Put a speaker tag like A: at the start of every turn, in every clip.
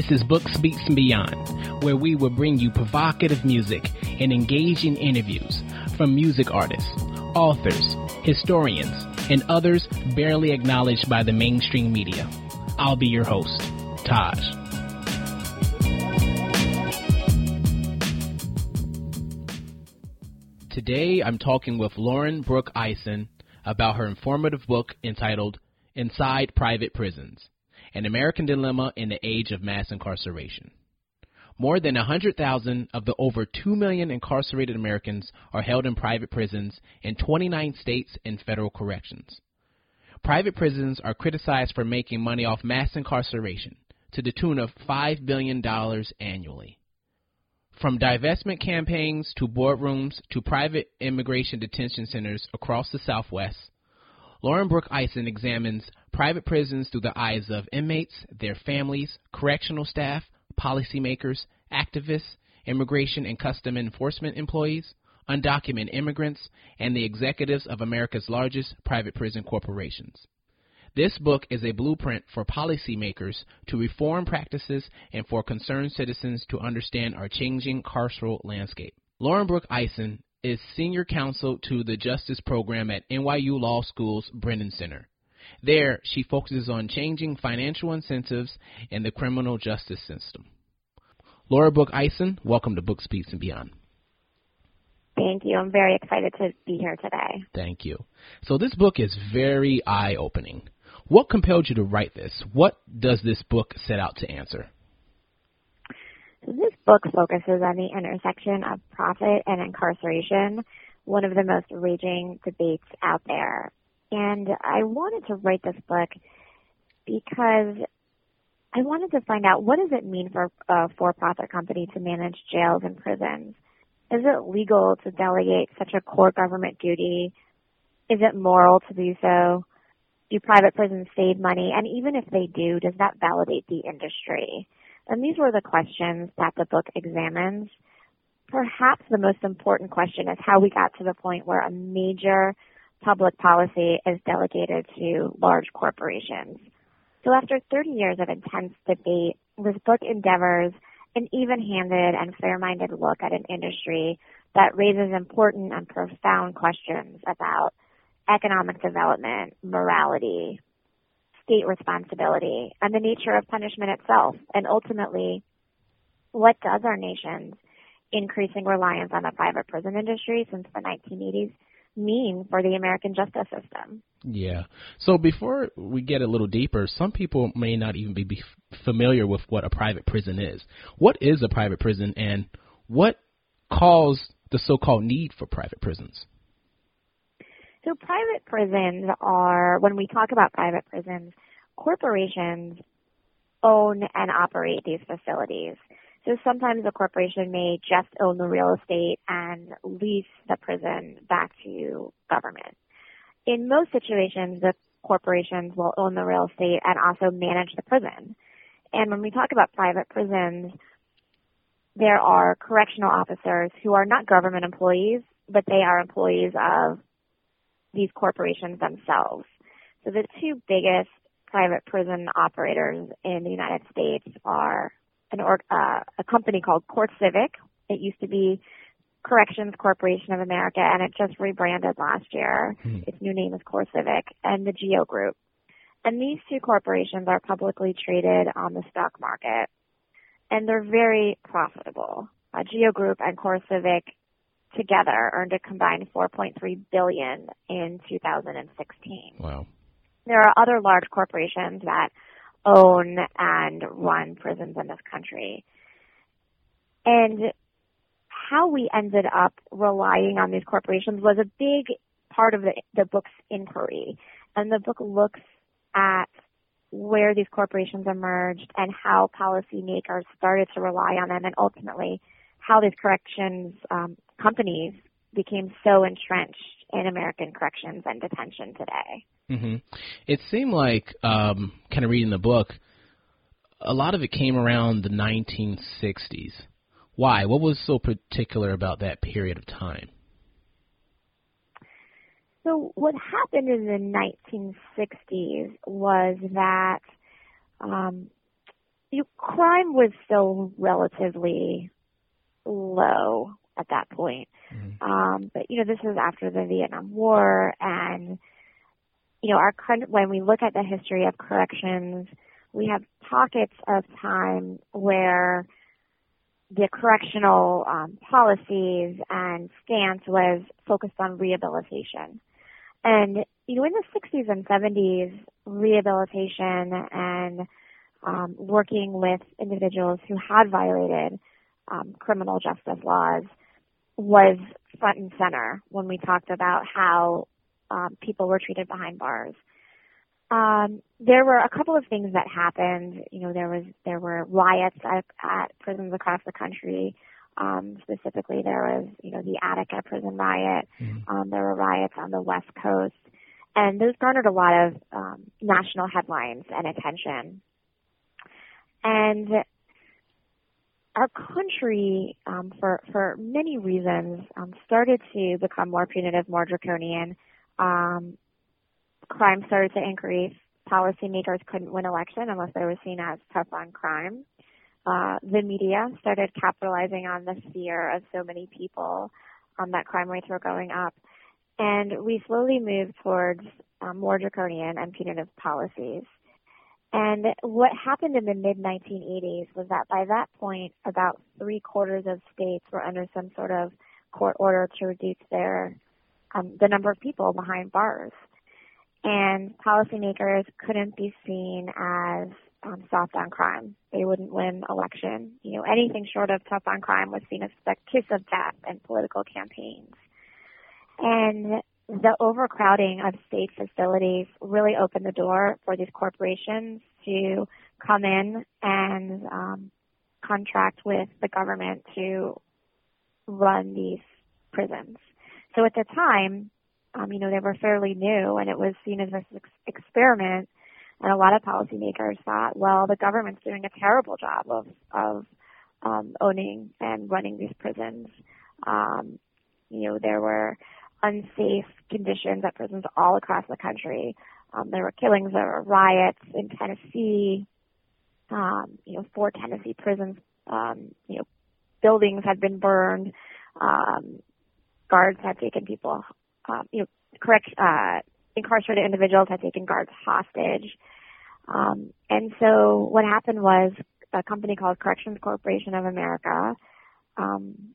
A: This is Books, Beats, and Beyond, where we will bring you provocative music and engaging interviews from music artists, authors, historians, and others barely acknowledged by the mainstream media. I'll be your host, Taj. Today I'm talking with Lauren Brooke Eisen about her informative book entitled Inside Private Prisons An American Dilemma in the Age of Mass Incarceration. More than 100,000 of the over 2 million incarcerated Americans are held in private prisons in 29 states and federal corrections. Private prisons are criticized for making money off mass incarceration to the tune of $5 billion annually. From divestment campaigns to boardrooms to private immigration detention centers across the Southwest, Lauren Brooke Eisen examines private prisons through the eyes of inmates, their families, correctional staff, policymakers, activists, immigration and custom enforcement employees, undocumented immigrants, and the executives of America's largest private prison corporations. This book is a blueprint for policymakers to reform practices and for concerned citizens to understand our changing carceral landscape. Lauren Brooke Eisen is senior counsel to the Justice Program at NYU Law School's Brennan Center. There, she focuses on changing financial incentives in the criminal justice system. Lauren Brooke Eisen, welcome to Books, Beats, and Beyond.
B: Thank you. I'm very excited to be here today.
A: Thank you. So, this book is very eye opening. What compelled you to write this? What does this book set out to answer?
B: So this book focuses on the intersection of profit and incarceration, one of the most raging debates out there. And I wanted to write this book because I wanted to find out what does it mean for a for-profit company to manage jails and prisons? Is it legal to delegate such a core government duty? Is it moral to do so? Do private prisons save money? And even if they do, does that validate the industry? And these were the questions that the book examines. Perhaps the most important question is how we got to the point where a major public policy is delegated to large corporations. So after 30 years of intense debate, this book endeavors an even-handed and fair-minded look at an industry that raises important and profound questions about economic development, morality, state responsibility, and the nature of punishment itself, and ultimately, what does our nation's increasing reliance on the private prison industry since the 1980s mean for the American justice system?
A: Yeah. So before we get a little deeper, some people may not even be, be familiar with what a private prison is. What is a private prison and what caused the so-called need for private prisons?
B: So private prisons are, when we talk about private prisons, corporations own and operate these facilities. So sometimes a corporation may just own the real estate and lease the prison back to government. In most situations, the corporations will own the real estate and also manage the prison. And when we talk about private prisons, there are correctional officers who are not government employees, but they are employees of these corporations themselves. So the two biggest private prison operators in the United States are an org, uh, a company called CoreCivic. It used to be Corrections Corporation of America, and it just rebranded last year. Hmm. Its new name is CoreCivic, and the Geo Group. And these two corporations are publicly traded on the stock market, and they're very profitable. Uh, Geo Group and CoreCivic together earned a combined 4.3 billion in 2016.
A: Wow.
B: There are other large corporations that own and run prisons in this country. And how we ended up relying on these corporations was a big part of the, the book's inquiry. And the book looks at where these corporations emerged and how policymakers started to rely on them and ultimately how these corrections um, companies became so entrenched in American corrections and detention today.
A: Mm-hmm. It seemed like, um, kind of reading the book, a lot of it came around the 1960s. Why? What was so particular about that period of time?
B: So, what happened in the 1960s was that um, you, crime was still relatively low at that point. Mm-hmm. Um, but you know, this was after the Vietnam War, and you know, our when we look at the history of corrections, we have pockets of time where the correctional um, policies and stance was focused on rehabilitation. And you know, in the 60s and 70s, rehabilitation and um, working with individuals who had violated um, criminal justice laws was front and center when we talked about how um, people were treated behind bars. Um, there were a couple of things that happened. You know, there was there were riots at, at prisons across the country. Um, specifically, there was you know the Attica prison riot. Mm-hmm. Um, there were riots on the West Coast, and those garnered a lot of um, national headlines and attention. And our country, um, for for many reasons, um, started to become more punitive, more draconian. Um, crime started to increase. Policymakers couldn't win election unless they were seen as tough on crime. Uh, the media started capitalizing on the fear of so many people um, that crime rates were going up. And we slowly moved towards um, more draconian and punitive policies. And what happened in the mid 1980s was that by that point, about three quarters of states were under some sort of court order to reduce their um, the number of people behind bars and policymakers couldn't be seen as um, soft on crime. They wouldn't win election. You know, anything short of tough on crime was seen as the kiss of death in political campaigns. And the overcrowding of state facilities really opened the door for these corporations to come in and um, contract with the government to run these prisons. So at the time, um, you know, they were fairly new and it was seen as this ex- experiment. And a lot of policymakers thought, well, the government's doing a terrible job of, of, um, owning and running these prisons. Um, you know, there were unsafe conditions at prisons all across the country. Um, there were killings, there were riots in Tennessee. Um, you know, four Tennessee prisons, um, you know, buildings had been burned. Um, guards have taken people um, you know, correct, uh, incarcerated individuals have taken guards hostage. Um, and so what happened was a company called Corrections Corporation of America um,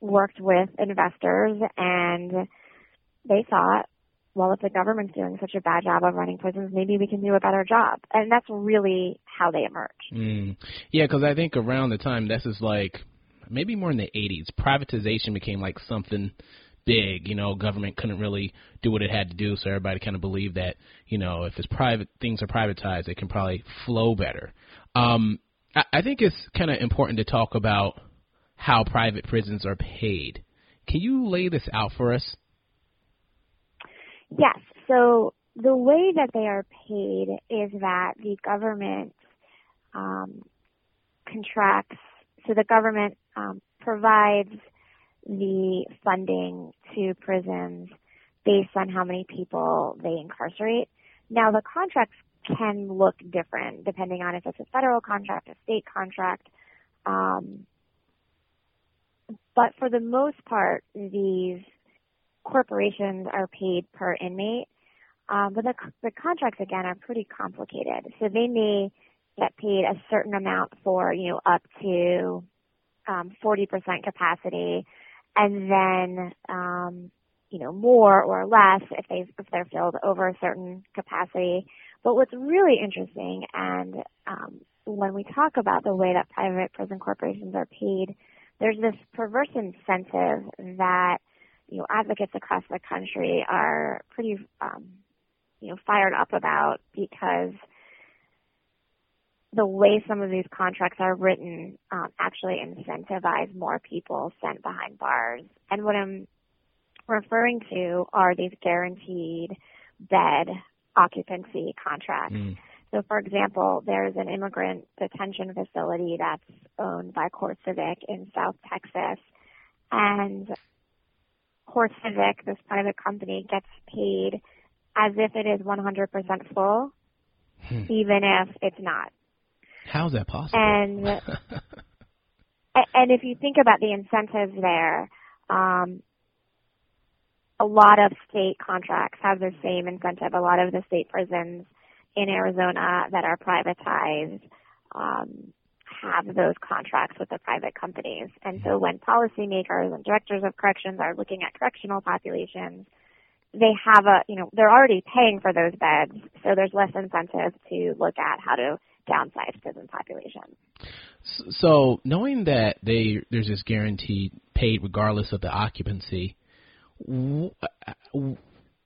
B: worked with investors and they thought, well, if the government's doing such a bad job of running prisons, maybe we can do a better job. And that's really how they emerged.
A: Mm. Yeah, because I think around the time, this is like maybe more in the 80s, privatization became like something big. You know, government couldn't really do what it had to do, so everybody kind of believed that you know if it's private things are privatized, it can probably flow better. Um, I, I think it's kind of important to talk about how private prisons are paid. Can you lay this out for us?
B: Yes. So the way that they are paid is that the government um, contracts. So the government um, provides the funding to prisons based on how many people they incarcerate. Now the contracts can look different depending on if it's a federal contract, a state contract. Um, but for the most part, these corporations are paid per inmate. Um, but the, the contracts again are pretty complicated. So they may get paid a certain amount for, you know, up to um, 40% capacity and then um, you know more or less if they if they're filled over a certain capacity. But what's really interesting, and um, when we talk about the way that private prison corporations are paid, there's this perverse incentive that you know advocates across the country are pretty um, you know fired up about because the way some of these contracts are written um, actually incentivize more people sent behind bars. And what I'm referring to are these guaranteed bed occupancy contracts. Mm. So, for example, there's an immigrant detention facility that's owned by CoreCivic in South Texas, and CoreCivic, this private company, gets paid as if it is 100% full, hmm. even if it's not
C: How's that possible?
B: And and if you think about the incentives there, um, a lot of state contracts have the same incentive. A lot of the state prisons in Arizona that are privatized um, have those contracts with the private companies. And so when policymakers and directors of corrections are looking at correctional populations, they have a, you know, they're already paying for those beds, so there's less incentive to look at how to downsize prison populations.
C: So, knowing that they there's this guaranteed paid regardless of the occupancy,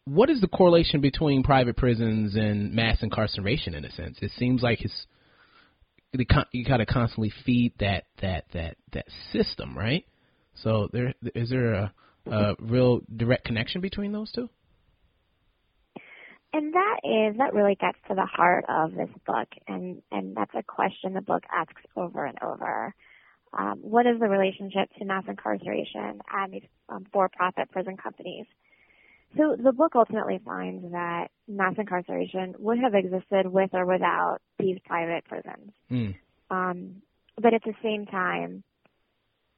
C: what is the correlation between private prisons and mass incarceration? In a sense, it seems like it's you got to constantly feed that that that that system, right? So there is there a, a real direct connection between those two?
B: And that is that really gets to the heart of this book, and and that's a question the book asks over and over. Um, what is the relationship to mass incarceration and these um, for-profit prison companies? So the book ultimately finds that mass incarceration would have existed with or without these private prisons. Mm. Um, but at the same time,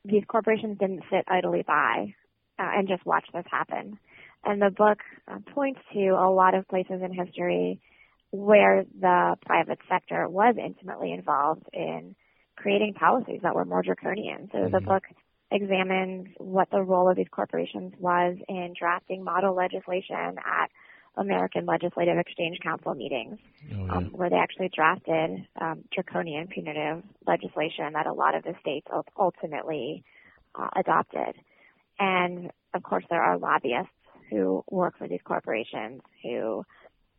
B: these corporations didn't sit idly by uh, and just watch this happen. And the book uh, points to a lot of places in history where the private sector was intimately involved in creating policies that were more draconian. So mm-hmm. the book examines what the role of these corporations was in drafting model legislation at American Legislative Exchange Council meetings, oh, yeah. um, where they actually drafted um, draconian punitive legislation that a lot of the states ultimately uh, adopted. And of course, there are lobbyists who work for these corporations who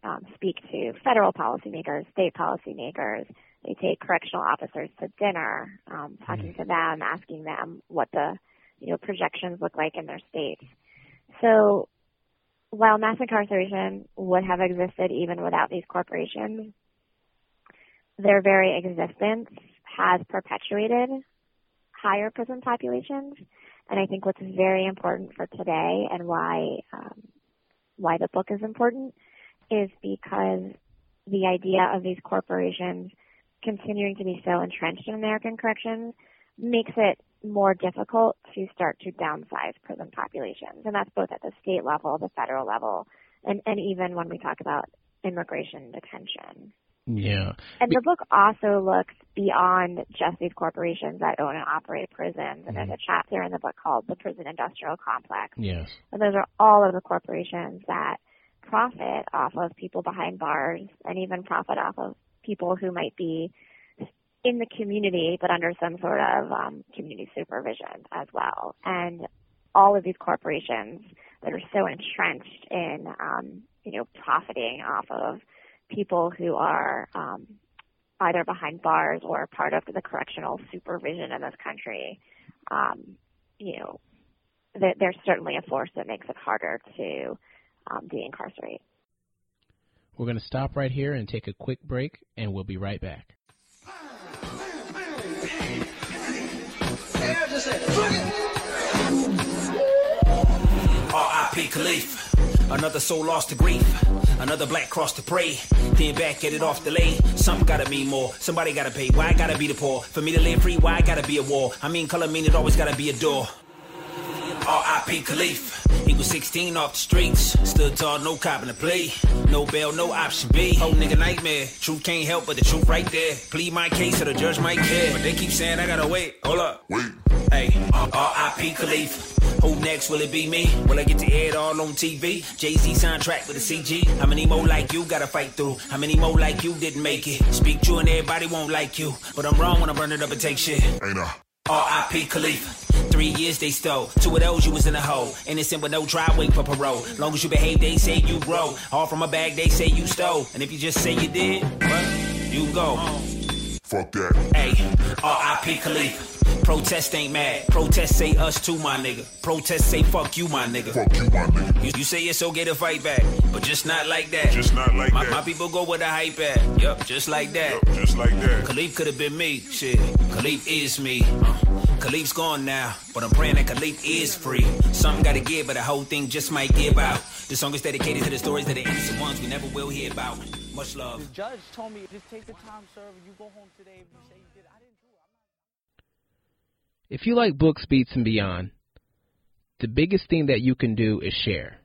B: um, speak to federal policymakers, state policymakers. They take correctional officers to dinner, um, talking mm-hmm. to them, asking them what the you know projections look like in their states. So while mass incarceration would have existed even without these corporations, their very existence has perpetuated higher prison populations. And I think what's very important for today and why um, why the book is important is because the idea of these corporations continuing to be so entrenched in American corrections makes it more difficult to start to downsize prison populations. And that's both at the state level, the federal level, and, and even when we talk about immigration detention.
C: Yeah.
B: And the book also looks beyond just these corporations that own and operate prisons. And mm there's a chapter in the book called The Prison Industrial Complex.
C: Yes.
B: And those are all of the corporations that profit off of people behind bars and even profit off of people who might be in the community, but under some sort of um, community supervision as well. And all of these corporations that are so entrenched in, um, you know, profiting off of people who are um, either behind bars or part of the correctional supervision in this country, um, you know, there's certainly a force that makes it harder to um, de-incarcerate.
C: We're going to stop right here and take a quick break, and we'll be right back. Kalief. Another soul lost to grief. Another black cross to pray. Then back, get it off the lay. Something gotta mean more. Somebody gotta pay. Why I gotta be the poor? For me to live free, why I gotta be a war? I mean, color mean it always gotta be a door. R.I.P. Kalief. He was 16 off the streets. Stood tall, no cop in the play. No bail, no option B. Whole nigga, nightmare. Truth can't help but the truth right there. Plead my case so the judge might care. But they keep saying I gotta wait. Hold up. Wait. Hey, R.I.P. Kalief. Who next? Will it be me? Will I get to air it all on TV? Jay Z soundtrack with a CG. How many more like you gotta fight through? How many more like you didn't make it? Speak true and everybody won't like you. But I'm wrong when I burn it up and take shit. Ain't I? R.I.P. Kalief. Three years they stole. Two of those you was in a hole. Innocent with no trial, wait for parole. Long as you behave, they say you grow. All from a bag, they say you stole. And if you just say you did, what? You go. Fuck that. Hey, R.I.P. Kalief. Protest ain't mad. Protest say us too, my nigga. Protest say fuck you, my nigga. Fuck you, my nigga. You, you say it's okay to fight back, but just not like that. Just not like my, that. My people go with the hype at. Yup, just like that. Yep, just like that. Kalief could have been me. Shit, Kalief is me. Uh, Kalief's gone now, but I'm praying that Kalief is free. Something gotta give, but the whole thing just might give out. The song is dedicated to the stories that the innocent ones we never will hear about.
D: Much love.
E: The judge told me just take the time served. You go home today if you say you did. I didn't do it.
A: If you like books, beats, and beyond, the biggest thing that you can do is share.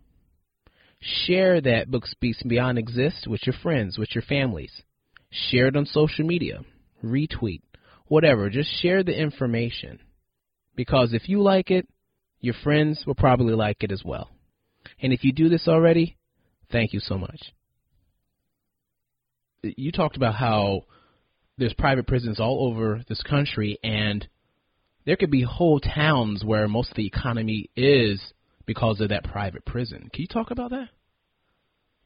A: Share that Books, Beats, and Beyond exists with your friends, with your families. Share it on social media. Retweet. Whatever. Just share the information. Because if you like it, your friends will probably like it as well. And if you do this already, thank you so much. You talked about how there's private prisons all over this country, and there could be whole towns where most of the economy is because of that private prison. Can you talk about that?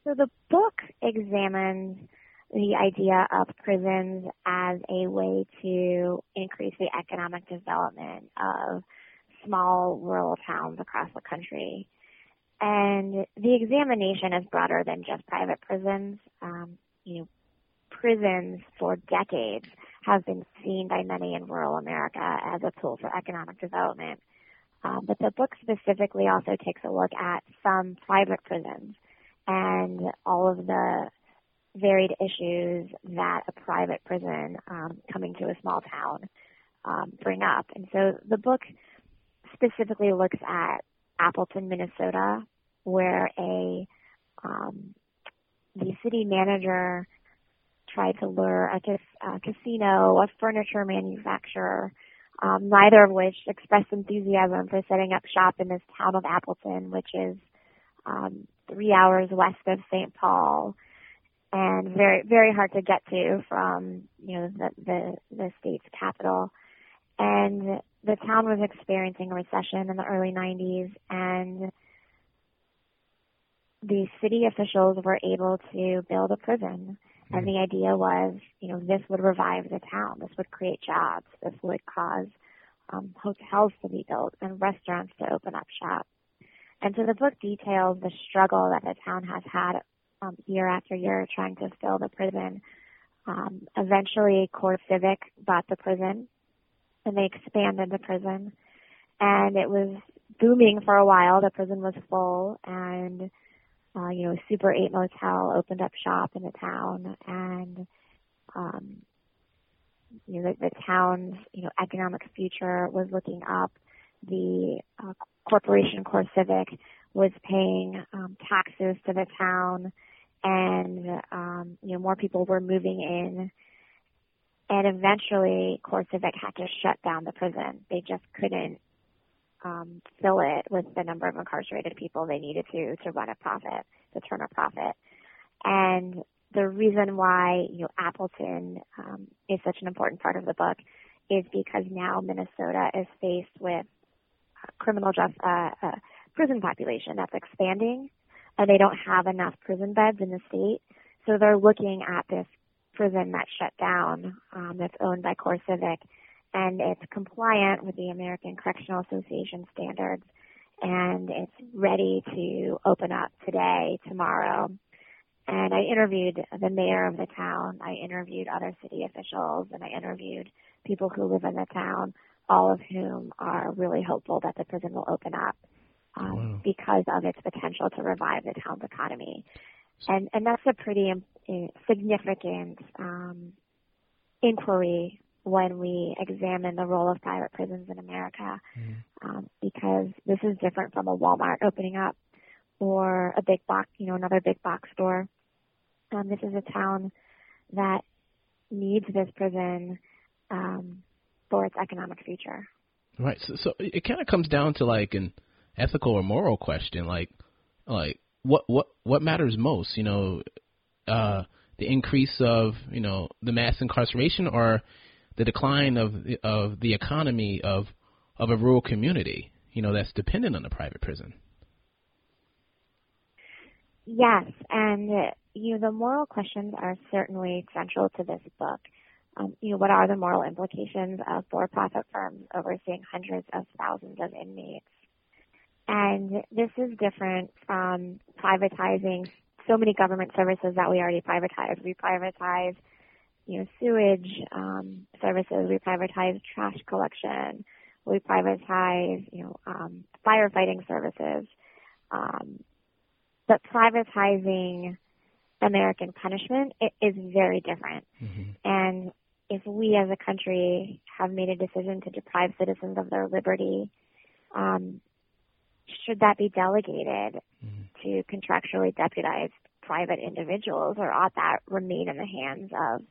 B: So the book examines the idea of prisons as a way to increase the economic development of small rural towns across the country. And the examination is broader than just private prisons. Um, you know, prisons for decades have been seen by many in rural America as a tool for economic development. Um, but the book specifically also takes a look at some private prisons and all of the varied issues that a private prison um, coming to a small town um, bring up. And so the book specifically looks at Appleton, Minnesota, where a um, the city manager tried to lure a, a casino, a furniture manufacturer, um, neither of which expressed enthusiasm for setting up shop in this town of Appleton, which is um, three hours west of St. Paul and very very hard to get to from you know the the, the state's capital. And the town was experiencing a recession in the early 90s, and the city officials were able to build a prison. And the idea was, you know, this would revive the town. This would create jobs. This would cause um, hotels to be built and restaurants to open up shop. And so the book details the struggle that the town has had um, year after year trying to fill the prison. Um, eventually, CoreCivic bought the prison, and they expanded the prison, and it was booming for a while. The prison was full, and uh, you know, Super 8 Motel opened up shop in the town, and um, you know, the, the town's you know economic future was looking up. The uh, corporation CoreCivic was paying um, taxes to the town, and um, you know more people were moving in. And eventually, CoreCivic had to shut down the prison. They just couldn't um, fill it with the number of incarcerated people they needed to to run a profit, to turn a profit. And the reason why you know Appleton um, is such an important part of the book is because now Minnesota is faced with criminal just uh, uh, prison population that's expanding, and they don't have enough prison beds in the state, so they're looking at this prison that's shut down um, that's owned by CoreCivic and it's compliant with the American Correctional Association standards and it's ready to open up today, tomorrow. And I interviewed the mayor of the town, I interviewed other city officials, and I interviewed people who live in the town, all of whom are really hopeful that the prison will open up um, wow. because of its potential to revive the town's economy. And and that's a pretty um, significant um, inquiry when we examine the role of private prisons in America, mm-hmm. um, because this is different from a Walmart opening up or a big box, you know, another big box store. Um, this is a town that needs this prison um, for its economic future.
A: Right. So, so it kind of comes down to like an ethical or moral question, like, like what what what matters most? You know, uh, the increase of you know the mass incarceration or the decline of of the economy of of a rural community, you know, that's dependent on a private prison.
B: Yes, and you know the moral questions are certainly central to this book. Um, you know, what are the moral implications of for-profit firms overseeing hundreds of thousands of inmates? And this is different from privatizing so many government services that we already privatize. We privatize you know, sewage um, services. We privatize trash collection. We privatize, you know, um, firefighting services. Um, but privatizing American punishment it is very different.
A: Mm-hmm.
B: And if we as a country have made a decision to deprive citizens of their liberty, um, should that be delegated
A: Mm-hmm.
B: to contractually deputized private individuals, or ought that remain in the hands of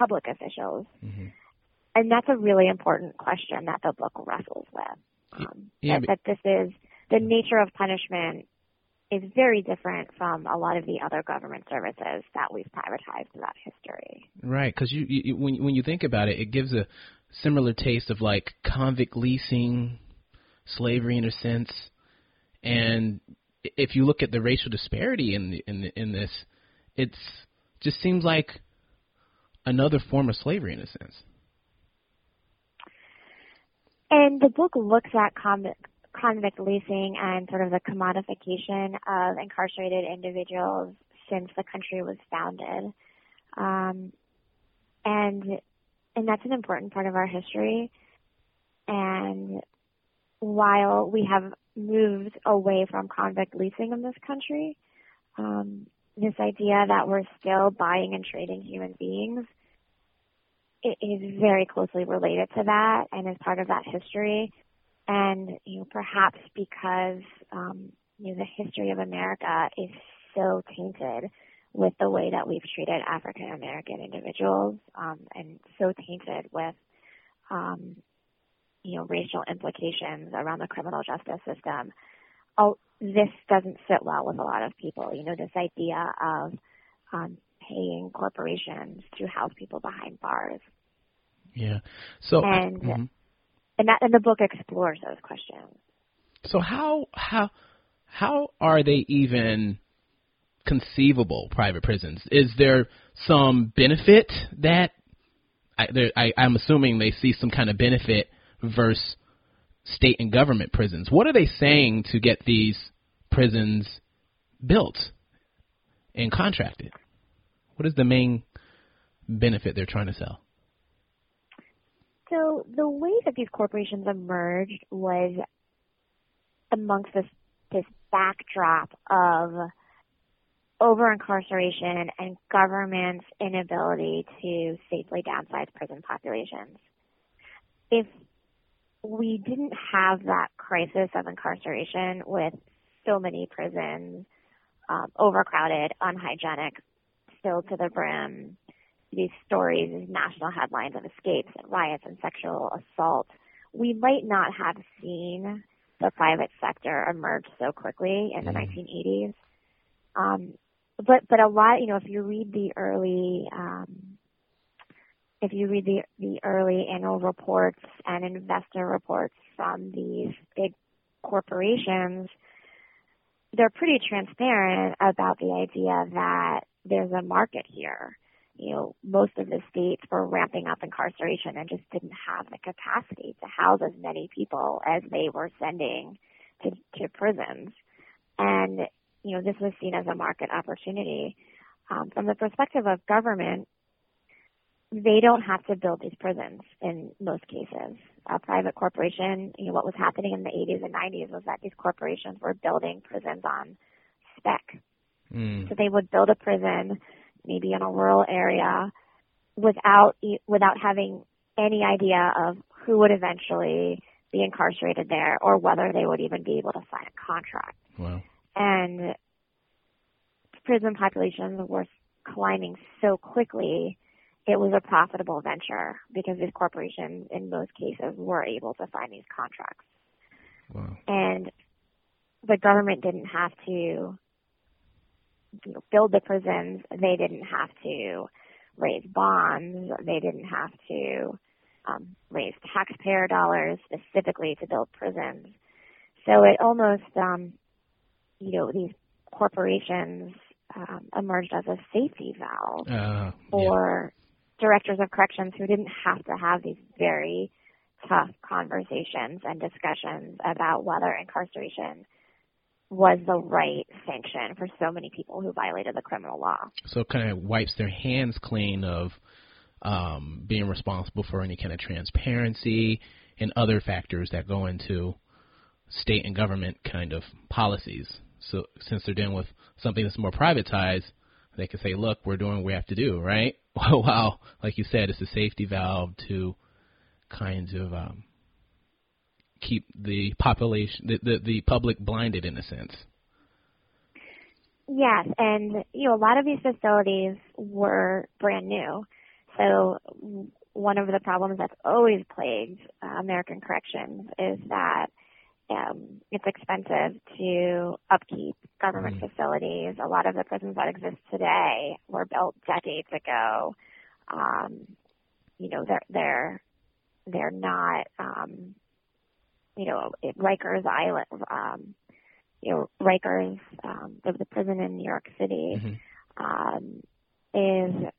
B: public officials?
A: Mm-hmm.
B: And that's a really important question that the book wrestles with. Um,
A: Yeah,
B: that, that this is the nature of punishment is very different from a lot of the other government services that we've privatized throughout history.
A: Right, because you, you when when you think about it, it gives a similar taste of like convict leasing, slavery in a sense, and if you look at the racial disparity in the, in the, in this, it's just seems like another form of slavery in a sense.
B: And the book looks at convict, leasing and sort of the commodification of incarcerated individuals since the country was founded. Um, and and that's an important part of our history. And while we have moved away from convict leasing in this country, um, this idea that we're still buying and trading human beings it is very closely related to that and is part of that history. And you know, perhaps because um, you know the history of America is so tainted with the way that we've treated African American individuals, um, and so tainted with um, you know racial implications around the criminal justice system. Oh, this doesn't sit well with a lot of people. You know, this idea of um, paying corporations to house people behind bars.
A: Yeah. So
B: And-
A: mhm.
B: And that and the book explores those questions.
A: so how how how are they even conceivable private prisons? Is there some benefit that I, there, I, I'm assuming they see some kind of benefit versus state and government prisons. What are they saying to get these prisons built and contracted? What is the main benefit they're trying to sell?
B: So the way that these corporations emerged was amongst this this backdrop of over incarceration and government's inability to safely downsize prison populations. If we didn't have that crisis of incarceration with so many prisons um, overcrowded, unhygienic, filled to the brim, these stories, these national headlines of escapes and riots and sexual assault, we might not have seen the private sector emerge so quickly in the
A: Mhm.
B: 1980s. Um, but but a lot, you know, if you read the early um, if you read the the early annual reports and investor reports from these big corporations, they're pretty transparent about the idea that there's a market here. You know, most of the states were ramping up incarceration and just didn't have the capacity to house as many people as they were sending to, to prisons. And, you know, this was seen as a market opportunity. Um, from the perspective of government, they don't have to build these prisons in most cases. A private corporation, you know, what was happening in the 80s and 90s was that these corporations were building prisons on spec.
A: Mm.
B: So they would build a prison, maybe in a rural area, without without having any idea of who would eventually be incarcerated there, or whether they would even be able to sign a contract.
A: Wow.
B: And prison populations were climbing so quickly, it was a profitable venture because these corporations, in most cases, were able to sign these contracts
A: Wow.
B: and the government didn't have to you know, build the prisons. They didn't have to raise bonds. They didn't have to um, raise taxpayer dollars specifically to build prisons. So it almost, um, you know, these corporations um, emerged as a safety valve
A: Uh, yeah.
B: directors of corrections who didn't have to have these very tough conversations and discussions about whether incarceration was the right sanction for so many people who violated the criminal law.
A: So it kind of wipes their hands clean of um, being responsible for any kind of transparency and other factors that go into state and government kind of policies. So since they're dealing with something that's more privatized, they can say, "Look, we're doing what we have to do," right? While, like you said, it's a safety valve to kind of um, keep the population, the, the the public blinded in a sense.
B: Yes, and you know a lot of these facilities were brand new, so one of the problems that's always plagued uh, American corrections is that um, it's expensive to upkeep government mm. facilities. A lot of the prisons that exist today were built decades ago. Um, you know, they're they're they're not. Um, you know, Rikers Island. Um, you know, Rikers, um, the, the prison in New York City, mm-hmm. um, is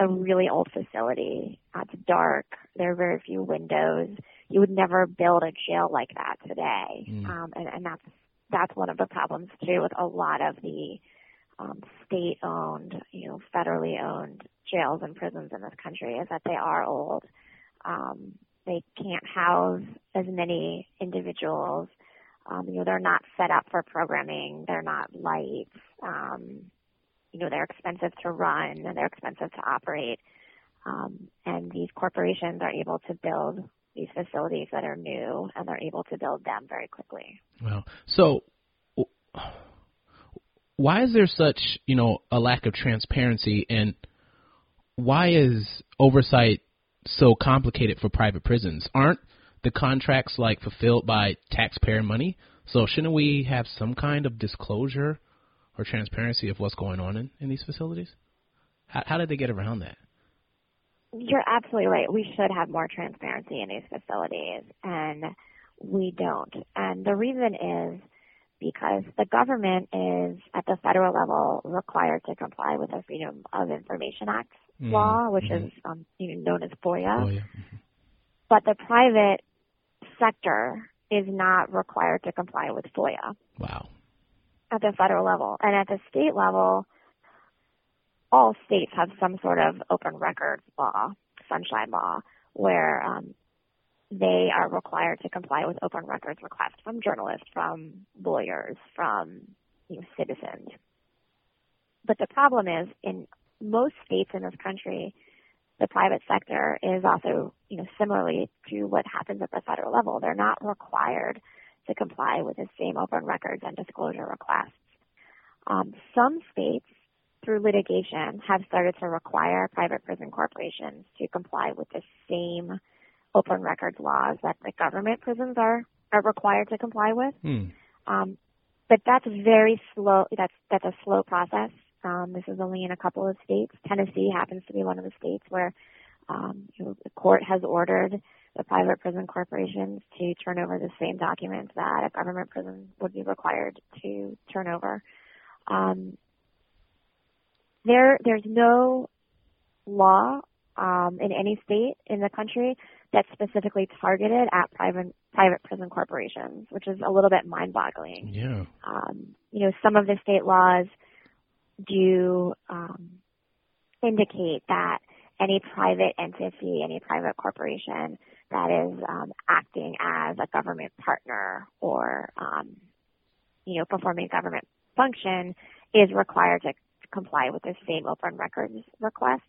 B: a really old facility. Uh, it's dark. There are very few windows. You would never build a jail like that today, mm. um, and, and that's that's one of the problems too with a lot of the um, state-owned, you know, federally owned jails and prisons in this country is that they are old. Um, they can't house as many individuals. Um, you know, they're not set up for programming. They're not light. Um, you know, they're expensive to run and they're expensive to operate. Um, and these corporations are able to build these facilities that are new and they're able to build them very quickly.
A: Well, so why is there such, you know, a lack of transparency and why is oversight so complicated for private prisons? Aren't the contracts like fulfilled by taxpayer money? So shouldn't we have some kind of disclosure or transparency of what's going on in, in these facilities? How, how did they get around that?
B: You're absolutely right. We should have more transparency in these facilities, and we don't. And the reason is because the government is at the federal level required to comply with the Freedom of Information Act mm-hmm. law, which mm-hmm. is um, you know, known as FOIA. Mm-hmm. But the private sector is not required to comply with FOIA.
A: Wow
B: at the federal level. And at the state level, all states have some sort of open records law, sunshine law, where um, they are required to comply with open records requests from journalists, from lawyers, from you know, citizens. But the problem is, in most states in this country, the private sector is also, you know, similarly to what happens at the federal level. They're not required to comply with the same open records and disclosure requests. Um, some states, through litigation, have started to require private prison corporations to comply with the same open records laws that the government prisons are, are required to comply with. Hmm. Um, but that's very slow. That's that's a slow process. Um, this is only in a couple of states. Tennessee happens to be one of the states where um, you know, the court has ordered the private prison corporations to turn over the same documents that a government prison would be required to turn over. Um, there, there's no law um, in any state in the country that's specifically targeted at private private prison corporations, which is a little bit mind-boggling.
A: Yeah.
B: Um, you know, some of the state laws do um, indicate that any private entity, any private corporation that is um, acting as a government partner or um, you know performing government function is required to comply with the same open records requests.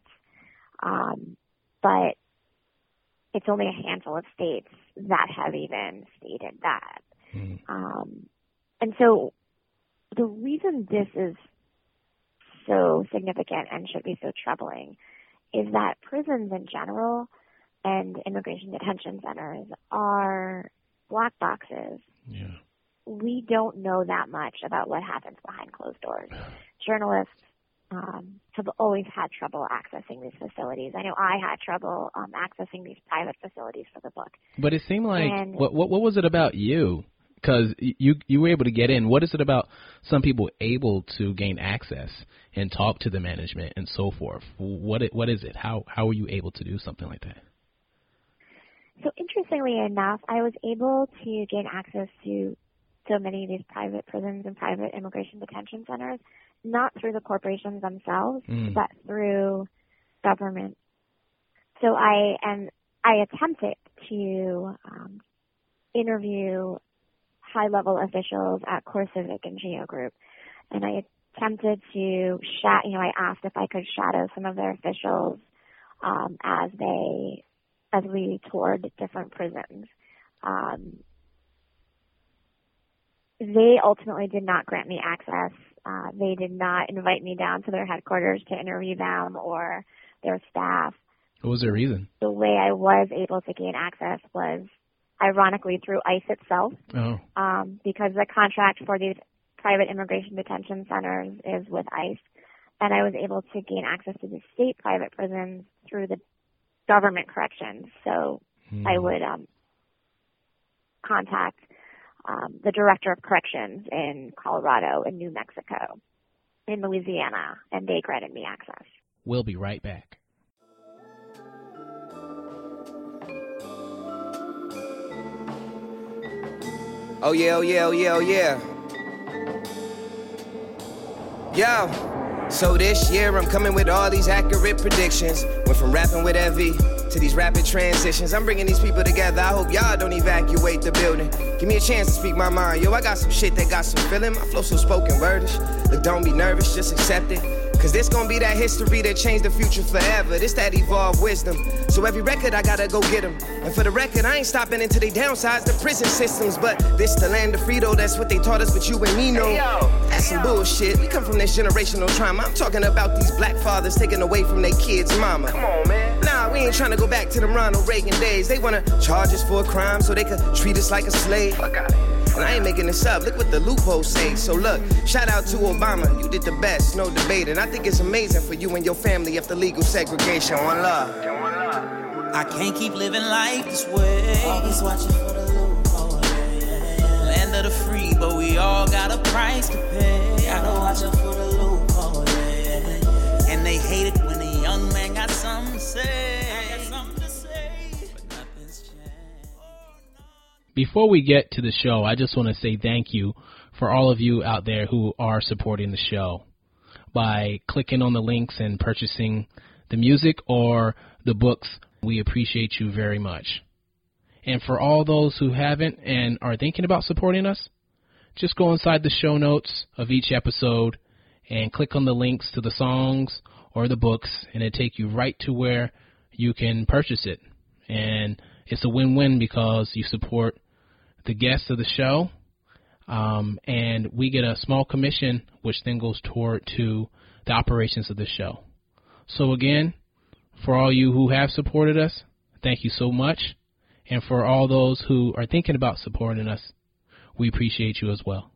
B: Um, but it's only a handful of states that have even stated that. Mm. Um, and so the reason this is so significant and should be so troubling is that prisons in general and immigration detention centers are black boxes.
A: Yeah.
B: We don't know that much about what happens behind closed doors. Journalists um, have always had trouble accessing these facilities. I know I had trouble um, accessing these private facilities for the book.
A: But it seemed like and, what, what what was it about you? Because you you were able to get in. What is it about some people able to gain access and talk to the management and so forth? What it, what is it? How how were you able to do something like that?
B: So interestingly enough, I was able to gain access to so many of these private prisons and private immigration detention centers, not through the corporations themselves, mm. but through government. So I and I attempted to um, interview high level officials at CoreCivic and Geo Group, and I attempted to shat. You know, I asked if I could shadow some of their officials um, as they as we toured different prisons. Um, they ultimately did not grant me access. Uh, they did not invite me down to their headquarters to interview them or their staff.
A: What was their reason?
B: The way I was able to gain access was ironically through ICE itself,
A: Oh,
B: um, because the contract for these private immigration detention centers is with ICE, and I was able to gain access to the state private prisons through the government corrections. So
A: Hmm.
B: I would um, contact um, the director of corrections in Colorado, in New Mexico, in Louisiana, and they granted me access.
A: We'll be right back.
D: Oh yeah, oh yeah, oh yeah, oh yeah. Yo, so this year I'm coming with all these accurate predictions. Went from rapping with Evie to these rapid transitions. I'm bringing these people together. I hope y'all don't evacuate the building. Give me a chance to speak my mind. Yo, I got some shit that got some feeling. My flow so spoken wordish. Look, don't be nervous, just accept it. Cause this gonna be that history that changed the future forever. This that evolved wisdom. So every record I gotta go get 'em. And for the record, I ain't stopping until they downsize the prison systems. But this the land of Frito, that's what they taught us, but you and me know. That's some bullshit. We come from this generational trauma. I'm talking about these black fathers taking away from their kids' mama. Come on, man. Nah, we ain't trying to go back to them Ronald Reagan days. They wanna charge us for a crime so they could treat us like a slave. And I ain't making this up. Look what the loopholes say. So look, shout out to Obama. You did the best, no debate. And I think it's amazing for you and your family after legal segregation. One love.
F: I can't keep living life this way. Always watching for the loophole. Land of the free, but we all got a price to pay. Gotta watch out for the loophole. And they hate it when a young man got something to say.
A: Before we get to the show, I just want to say thank you for all of you out there who are supporting the show by clicking on the links and purchasing the music or the books. We appreciate you very much. And for all those who haven't and are thinking about supporting us, just go inside the show notes of each episode and click on the links to the songs or the books, and it take you right to where you can purchase it. And it's a win-win because you support the guests of the show, um, and we get a small commission, which then goes toward to the operations of the show. So again, for all you who have supported us, thank you so much, and for all those who are thinking about supporting us, we appreciate you as well.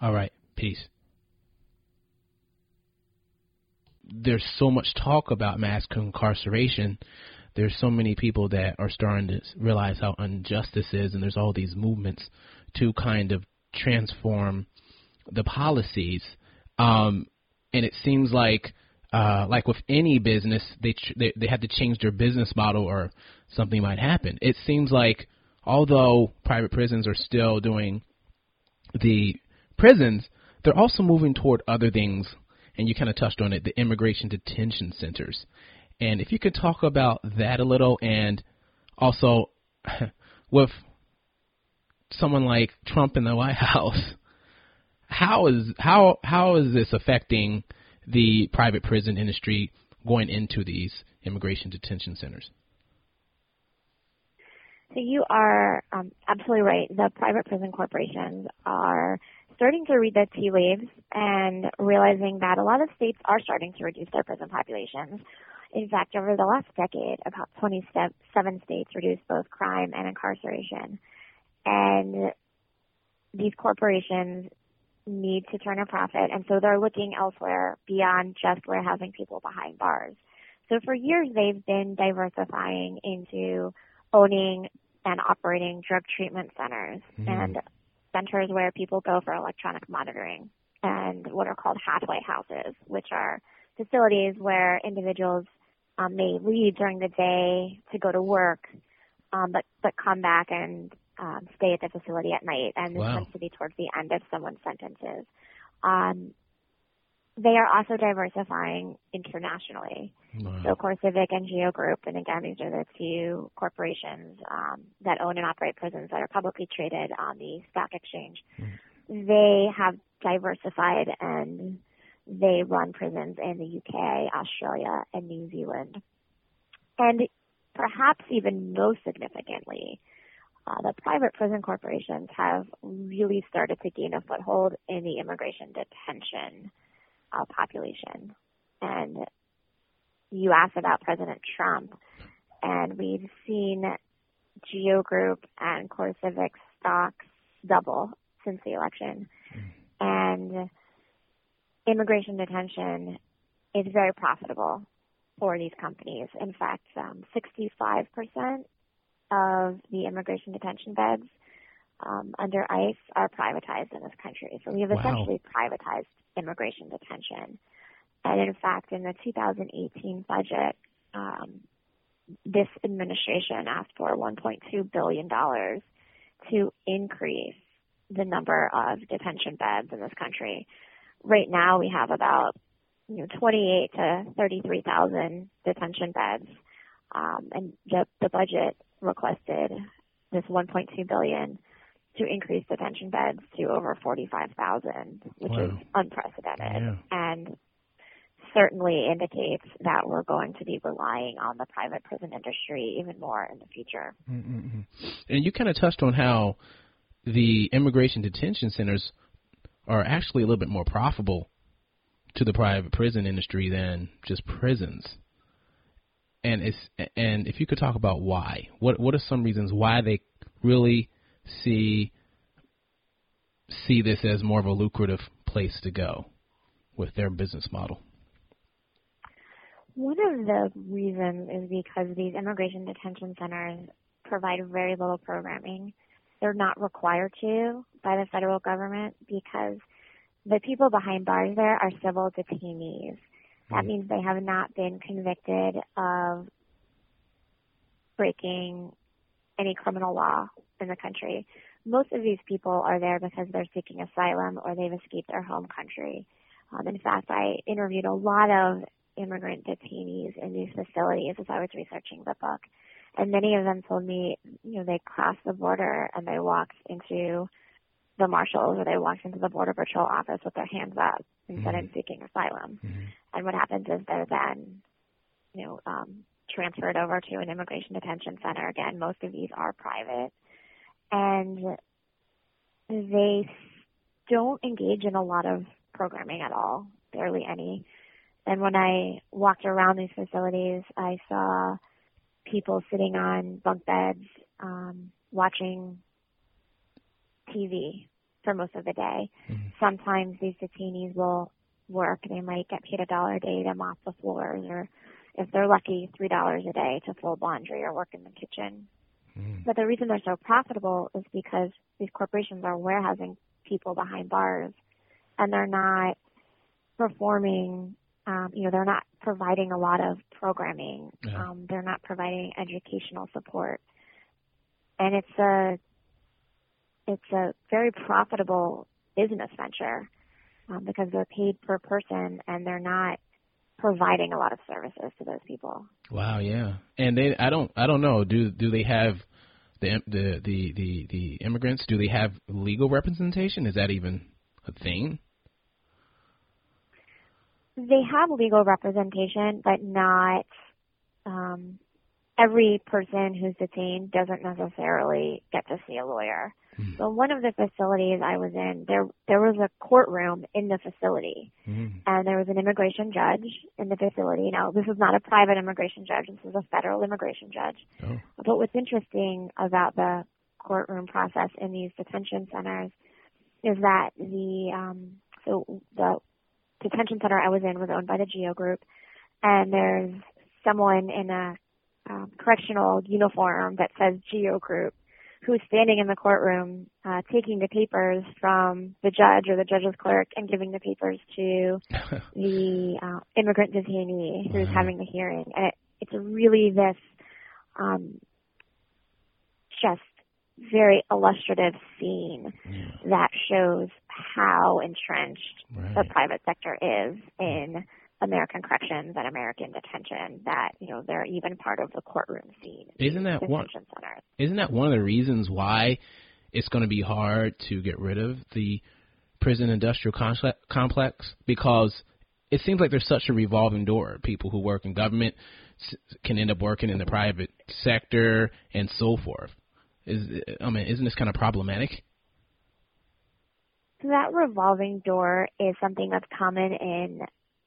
A: All right, peace. There's so much talk about mass incarceration there's so many people that are starting to realize how unjust this is, and there's all these movements to kind of transform the policies. Um, and it seems like, uh, like with any business, they, tr- they they have to change their business model, or something might happen. It seems like, although private prisons are still doing the prisons, they're also moving toward other things. And you kind of touched on it, the immigration detention centers. And if you could talk about that a little, and also with someone like Trump in the White House, how is how how is this affecting the private prison industry going into these immigration detention centers?
B: So you are um, absolutely right. The private prison corporations are starting to read the tea leaves and realizing that a lot of states are starting to reduce their prison populations. In fact, over the last decade, about 27 states reduced both crime and incarceration. And these corporations need to turn a profit, and so they're looking elsewhere beyond just warehousing people behind bars. So for years, they've been diversifying into owning and operating drug treatment centers
A: Mhm.
B: and centers where people go for electronic monitoring and what are called halfway houses, which are facilities where individuals um, may leave during the day to go to work, um, but but come back and um, stay at the facility at night, and this
A: Wow.
B: tends to be towards the end of someone's sentences. Um, they are also diversifying internationally.
A: Wow.
B: So CoreCivic and Geo Group, and again, these are the two corporations um, that own and operate prisons that are publicly traded on the stock exchange. they have diversified and they run prisons in the UK, Australia, and New Zealand. And perhaps even most significantly, uh, the private prison corporations have really started to gain a foothold in the immigration detention uh, population. And you asked about President Trump, and we've seen Geo Group and CoreCivic stocks double since the election. And immigration detention is very profitable for these companies. In fact, um, 65% of the immigration detention beds um, under ICE are privatized in this country. So we have
A: Wow.
B: essentially privatized immigration detention. And in fact, in the 2018 budget, um, this administration asked for 1.2 billion dollars to increase the number of detention beds in this country. Right now, we have about you know 28 to 33,000 detention beds, um, and the the budget requested this 1.2 billion to increase detention beds to over 45,000, which is unprecedented
A: Yeah.
B: and certainly indicates that we're going to be relying on the private prison industry even more in the future.
A: Mm-mm-mm. And you kind of touched on how the immigration detention centers are actually a little bit more profitable to the private prison industry than just prisons. And it's and if you could talk about why, what what are some reasons why they really see see this as more of a lucrative place to go with their business model?
B: One of the reasons is because these immigration detention centers provide very little programming. They're not required to by the federal government because the people behind bars there are civil detainees. That means they have not been convicted of breaking any criminal law in the country. Most of these people are there because they're seeking asylum or they've escaped their home country. Um, in fact, I interviewed a lot of immigrant detainees in these facilities as I was researching the book. And many of them told me, you know, they crossed the border and they walked into the marshals or they walked into the border patrol office with their hands up and said, I'm seeking asylum. And what happens is they're then, you know, um, transferred over to an immigration detention center. Again, most of these are private. And they don't engage in a lot of programming at all, barely any. And when I walked around these facilities, I saw people sitting on bunk beds, um, watching TV for most of the day. Sometimes these detainees will work. They might get paid a dollar a day to mop the floors or if they're lucky, three dollars a day to fold laundry or work in the kitchen. But the reason they're so profitable is because these corporations are warehousing people behind bars and they're not performing um, you know, they're not providing a lot of programming.
A: Yeah.
B: Um, they're not providing educational support. And it's a it's a very profitable business venture um, because they're paid per person and they're not providing a lot of services to those people.
A: Wow, yeah. And they I don't I don't know, do do they have the the the the, the immigrants do they have legal representation? Is that even a thing?
B: They have legal representation, but not um, every person who's detained doesn't necessarily get to see a lawyer. So one of the facilities I was in, there there was a courtroom in the facility,
A: Mm.
B: and there was an immigration judge in the facility. Now this is not a private immigration judge; this is a federal immigration judge.
A: Oh.
B: But what's interesting about the courtroom process in these detention centers is that the um, so the detention center I was in was owned by the Geo Group, and there's someone in a um, correctional uniform that says Geo Group who's standing in the courtroom uh, taking the papers from the judge or the judge's clerk and giving the papers to the uh, immigrant detainee who's
A: Wow.
B: having the hearing. And it, it's really this um, just very illustrative scene that shows how entrenched the private sector is in American corrections and American detention. That you know they're even part of the courtroom scene.
A: Isn't that one-
B: centers?
A: Isn't that one of the reasons why it's going to be hard to get rid of the prison industrial complex because it seems like there's such a revolving door. People who work in government can end up working in the private sector and so forth. Is I mean, isn't this kind of problematic?
B: that revolving door is something that's common in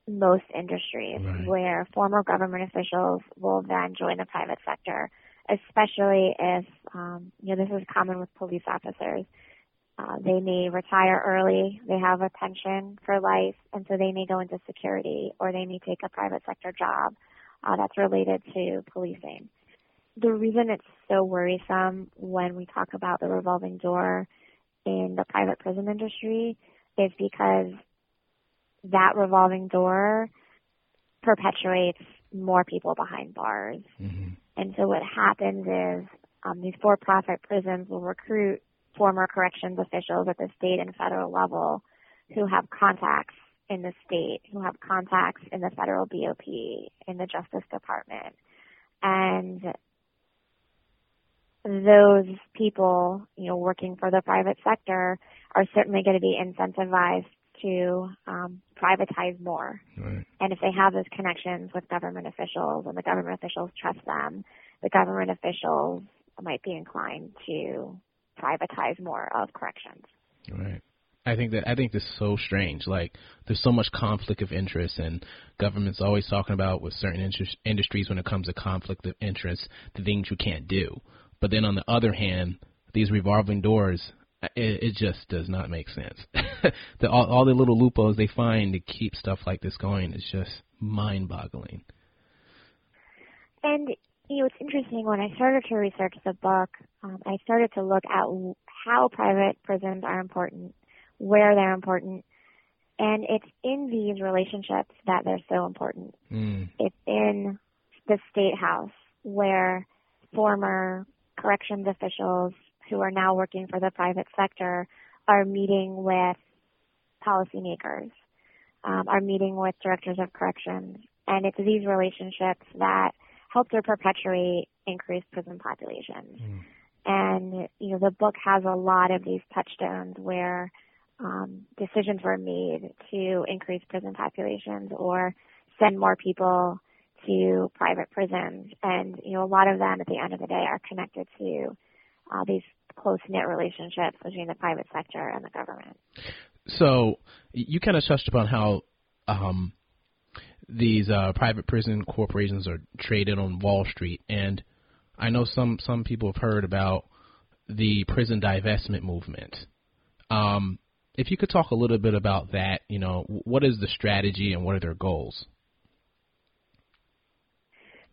B: most industries right. where former government officials will then join the private sector, especially if, um, you know, this is common with police officers. Uh, they may retire early, they have a pension for life, and so they may go into security or they may take a private sector job uh, that's related to policing. The reason it's so worrisome when we talk about the revolving door in the private prison industry is because that revolving door perpetuates more people behind bars. Mm-hmm. And so what happens is um, these for-profit prisons will recruit former corrections officials at the state and federal level who have contacts in the state, who have contacts in the federal BOP, in the Justice Department. And those people, you know, working for the private sector are certainly going to be incentivized to um, privatize more. Right. And if they have those connections with government officials and the government officials trust them, the government officials might be inclined to privatize more of corrections.
A: Right. I think that I think this is so strange. Like there's so much conflict of interest, and government's always talking about with certain interest, industries when it comes to conflict of interest, the things you can't do. But then on the other hand, these revolving doors, it, it just does not make sense. the, all, all the little loopholes they find to keep stuff like this going is just mind-boggling.
B: And you know, it's interesting. When I started to research the book, um, I started to look at how private prisons are important, where they're important, and it's in these relationships that they're so important. Mm. It's in the state house where former corrections officials who are now working for the private sector are meeting with policymakers, um, are meeting with directors of corrections, and it's these relationships that help to perpetuate increased prison populations. Mm. And you know, the book has a lot of these touchstones where um, decisions were made to increase prison populations or send more people to private prisons, and you know a lot of them at the end of the day are connected to uh, these close knit relationships between the private sector and the government.
A: So you kind of touched upon how um, these uh, private prison corporations are traded on Wall Street, and I know some some people have heard about the prison divestment movement. Um, if you could talk a little bit about that, you know, what is the strategy and what are their goals?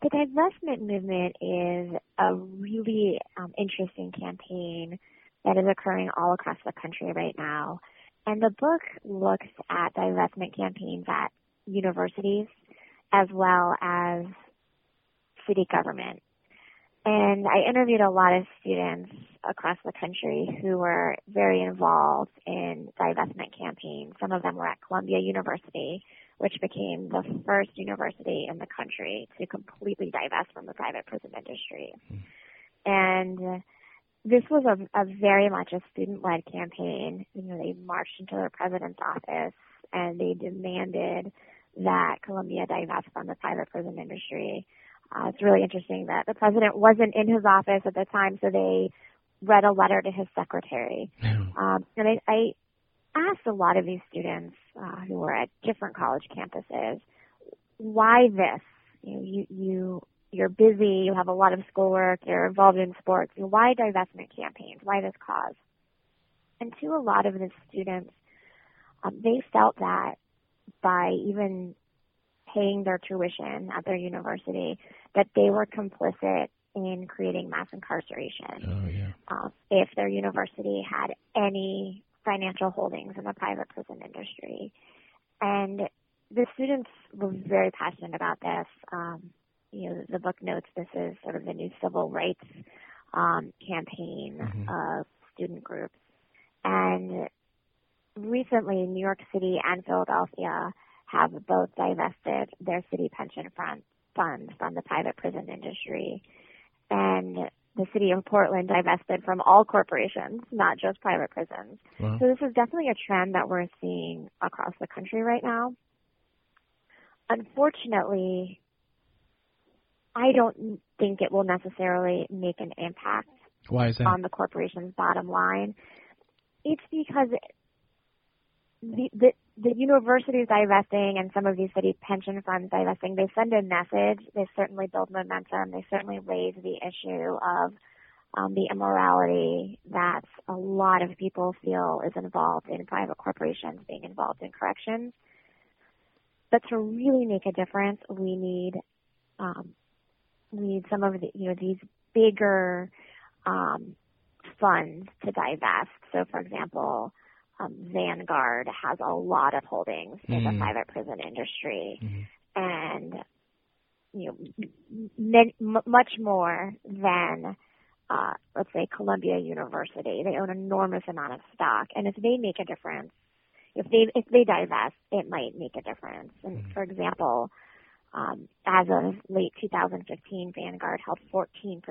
B: The divestment movement is a really um, interesting campaign that is occurring all across the country right now. And the book looks at divestment campaigns at universities as well as city government. And I interviewed a lot of students across the country who were very involved in divestment campaigns. Some of them were at Columbia University, which became the first university in the country to completely divest from the private prison industry. And this was a, a very much a student-led campaign. You know, they marched into the president's office and they demanded that Columbia divest from the private prison industry. Uh, it's really interesting that the president wasn't in his office at the time, so they read a letter to his secretary. Um, and I, I asked a lot of these students uh, who were at different college campuses, why this? You, know, you you you're busy, you have a lot of schoolwork, you're involved in sports. You know, why divestment campaigns? Why this cause? And to a lot of the students, um, they felt that by even paying their tuition at their university, that they were complicit in creating mass incarceration.
A: Oh, yeah.
B: Uh, if their university had any financial holdings in the private prison industry. And the students were very passionate about this. Um, you know, the book notes this is sort of the new civil rights um, campaign mm-hmm. of student groups. And recently, New York City and Philadelphia have both divested their city pension fund, funds from the private prison industry. And the city of Portland divested from all corporations, not just private prisons.
A: Wow.
B: So this is definitely a trend that we're seeing across the country right now. Unfortunately, I don't think it will necessarily make an impact
A: Why is that?
B: on the corporation's bottom line. It's because the, the the universities divesting and some of these city pension funds divesting, they send a message. They certainly build momentum. They certainly raise the issue of um, the immorality that a lot of people feel is involved in private corporations being involved in corrections. But to really make a difference, we need um, we need some of the you know these bigger um, funds to divest. So, for example, um, Vanguard has a lot of holdings in the
A: Mm.
B: private prison industry,
A: Mhm.
B: and you know, m- much more than uh, let's say Columbia University. They own an enormous amount of stock, and if they make a difference, if they if they divest, it might make a difference. And for example, um, as of late 2015, Vanguard held 14%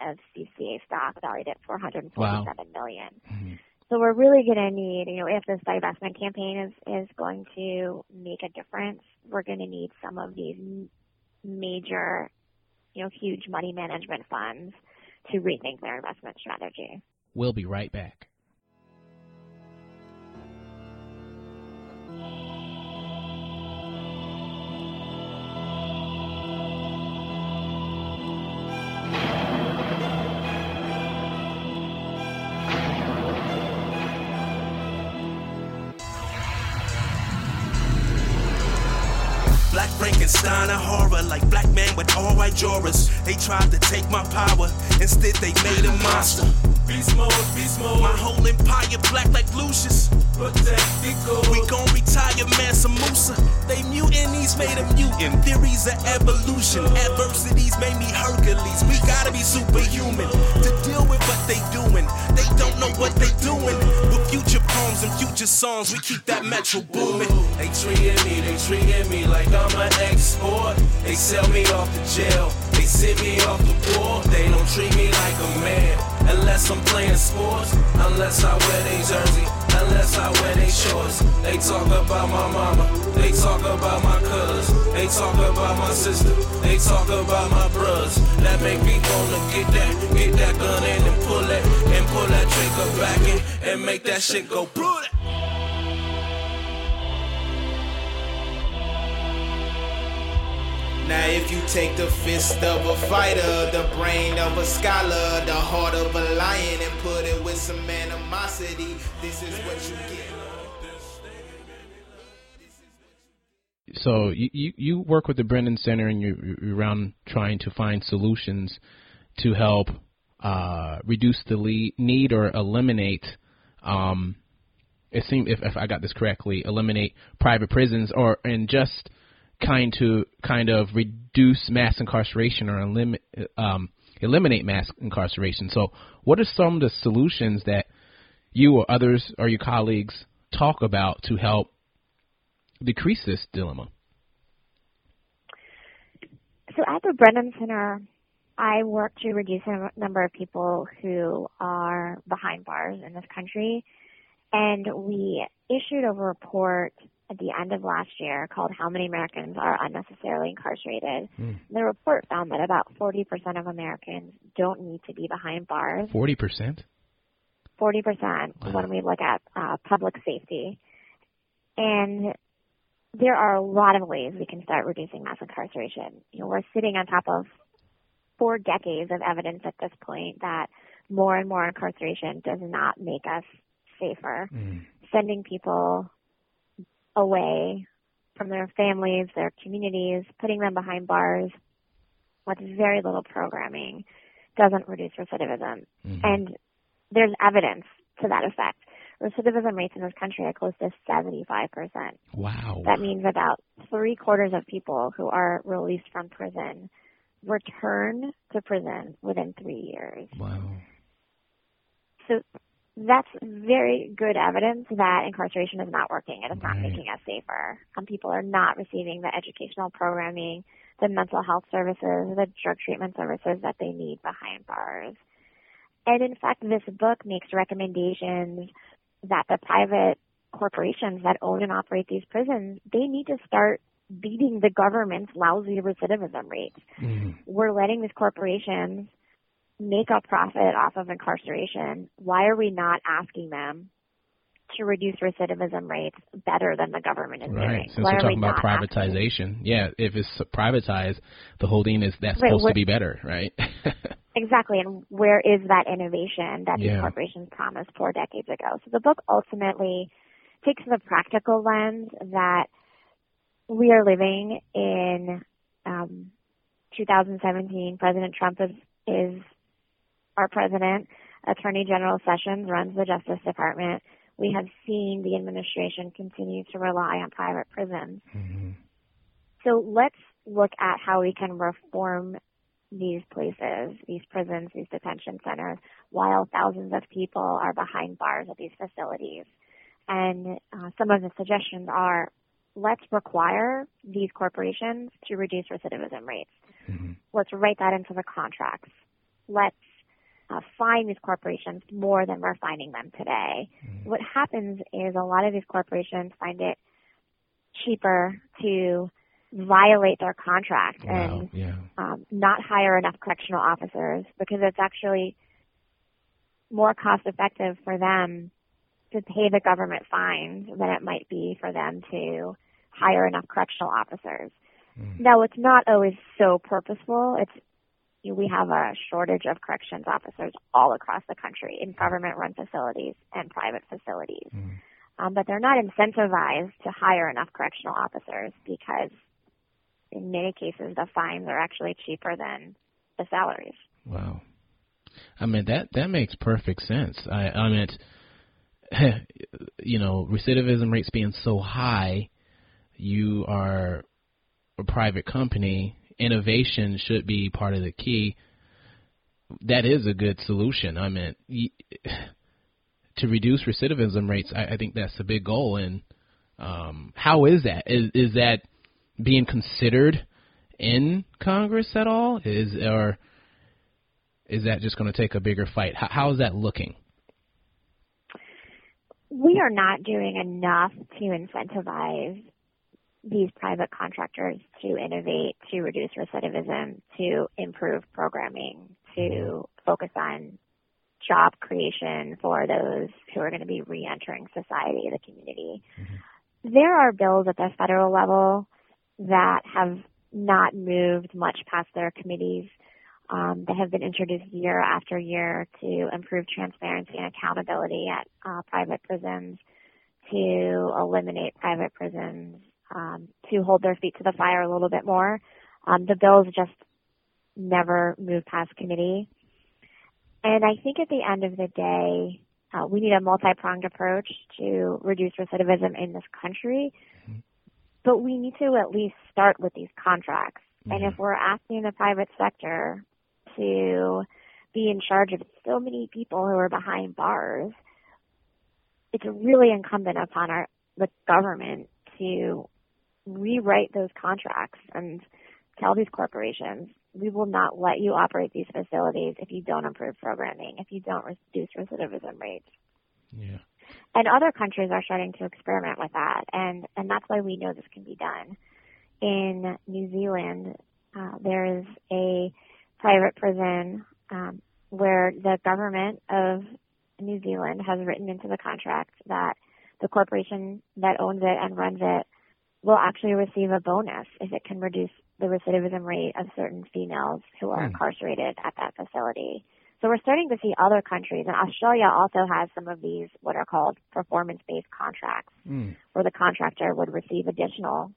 B: of CCA stock, valued at 447 million.
A: Mhm.
B: So we're really going to need, you know, if this divestment campaign is is going to make a difference, we're going to need some of these major, you know, huge money management funds to rethink their investment strategy.
A: We'll be right back.
G: Frankenstein, a horror like black man with all white drawers. They tried to take my power, instead they made a monster. Beast mode, beast mode. My whole empire black like Lucius. We gon' retire Mansa Musa. They mutinies made a mutant. Theories of evolution. Adversities made me Hercules. We gotta be superhuman to deal with what they doing. They don't know what they doing. With future poems and future songs, we keep that metro booming. They treating me, they treating me like I'm an export. They sell me off to jail. They send me off the board. They don't treat me like a man. Unless I'm playing sports. Unless I wear they jersey. Unless I wear they shorts. They talk about my mama. They talk about my cuz. They talk about my sister. They talk about my bros. That make me wanna get that, get that gun in and pull that, and pull that trigger back in and make that shit go brutal.
H: Now, if you take the fist of a fighter, the brain of a scholar, the heart of a lion, and put it with some animosity, this is what you get.
A: So you, you, work with the Brennan Center and you, you're around trying to find solutions to help uh, reduce the le- need or eliminate. Um, it seems if, if I got this correctly, eliminate private prisons or and just kind to kind of reduce mass incarceration or elim- um, eliminate mass incarceration. So, what are some of the solutions that you or others or your colleagues talk about to help decrease this dilemma?
B: So at the Brennan Center, I work to reduce the number of people who are behind bars in this country. And we issued a report at the end of last year called How Many Americans Are Unnecessarily Incarcerated. The report found that about 40% of Americans don't need to be behind bars.
A: Forty percent.
B: 40% when we look at uh, public safety. And there are a lot of ways we can start reducing mass incarceration. You know, we're sitting on top of four decades of evidence at this point that more and more incarceration does not make us safer. Sending people away from their families, their communities, putting them behind bars with very little programming doesn't reduce recidivism. Mm-hmm. And there's evidence to that effect. Recidivism rates in this country are close to 75%.
A: Wow.
B: That means about three quarters of people who are released from prison return to prison within three years.
A: wow.
B: So that's very good evidence that incarceration is not working. It is not
A: Right.
B: making us safer. Um, people are not receiving the educational programming the mental health services, the drug treatment services that they need behind bars. And in fact, this book makes recommendations that the private corporations that own and operate these prisons, they need to start beating the government's lousy recidivism rates. Mm-hmm. We're letting these corporations make a profit off of incarceration. Why are we not asking them to reduce recidivism rates better than the government is
A: right.
B: doing?
A: Since
B: Why
A: we're talking
B: we
A: about privatization, yeah, if it's privatized, the whole thing is that's right, supposed to be better, right?
B: exactly, and where is that innovation that yeah. these corporations promised four decades ago? So the book ultimately takes the practical lens that we are living in um, 2017. President Trump is is our president. Attorney General Sessions runs the Justice Department. We have seen the administration continue to rely on private prisons. Mm-hmm. So let's look at how we can reform these places, these prisons, these detention centers, while thousands of people are behind bars at these facilities. And uh, some of the suggestions are let's require these corporations to reduce recidivism rates. Mm-hmm. Let's write that into the contracts. Let's uh, fine these corporations more than we're finding them today. Mm-hmm. What happens is a lot of these corporations find it cheaper to violate their contract wow, and yeah. um, not hire enough correctional officers because it's actually more cost effective for them to pay the government fines than it might be for them to hire enough correctional officers. Mm. Now, it's not always so purposeful. It's we have a shortage of corrections officers all across the country in government-run facilities and private facilities. Mm. Um, but they're not incentivized to hire enough correctional officers because in many cases the fines are actually cheaper than the salaries.
A: Wow. I mean that that makes perfect sense. I I mean you know, recidivism rates being so high, you are a private company, innovation should be part of the key. That is a good solution. I mean, to reduce recidivism rates, I, I think that's a big goal. And um, how is that? Is is that being considered in Congress at all? Is or is that just going to take a bigger fight? How, how is that looking?
B: We are not doing enough to incentivize these private contractors to innovate, to reduce recidivism, to improve programming, to mm-hmm. focus on job creation for those who are going to be re-entering society, the community. Mm-hmm. There are bills at the federal level that have not moved much past their committees um, that have been introduced year after year to improve transparency and accountability at uh, private prisons, to eliminate private prisons um, to hold their feet to the fire a little bit more. Um, the bills just never move past committee. And I think at the end of the day, uh, we need a multi-pronged approach to reduce recidivism in this country. Mm-hmm. But we need to at least start with these contracts. Mm-hmm. And if mm-hmm. we're asking the private sector to be in charge of so many people who are behind bars, it's really incumbent upon our the government to rewrite those contracts and tell these corporations, we will not let you operate these facilities if you don't improve programming, if you don't reduce recidivism rates.
A: Yeah.
B: And other countries are starting to experiment with that, and and that's why we know this can be done. In New Zealand, uh, there is a private prison um, where the government of New Zealand has written into the contract that the corporation that owns it and runs it will actually receive a bonus if it can reduce the recidivism rate of certain females who are mm. incarcerated at that facility. So we're starting to see other countries, and Australia also has some of these what are called performance-based contracts, mm. where the contractor would receive additional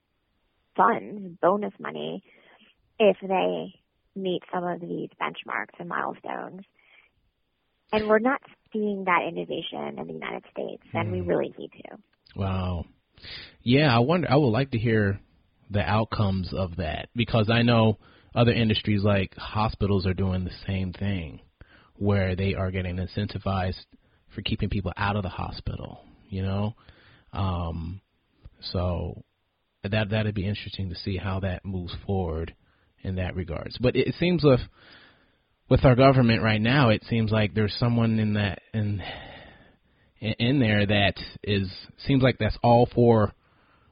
B: funds, bonus money, if they meet some of these benchmarks and milestones. And we're not seeing that innovation in the United States, and mm. we hmm. really need to.
A: Wow. Yeah, I wonder. I would like to hear the outcomes of that because I know other industries like hospitals are doing the same thing, where they are getting incentivized for keeping people out of the hospital. You know, um, so that that'd be interesting to see how that moves forward. in that regards. But it, seems with with our government right now, it seems like there's someone in that in in there that is seems like that's all for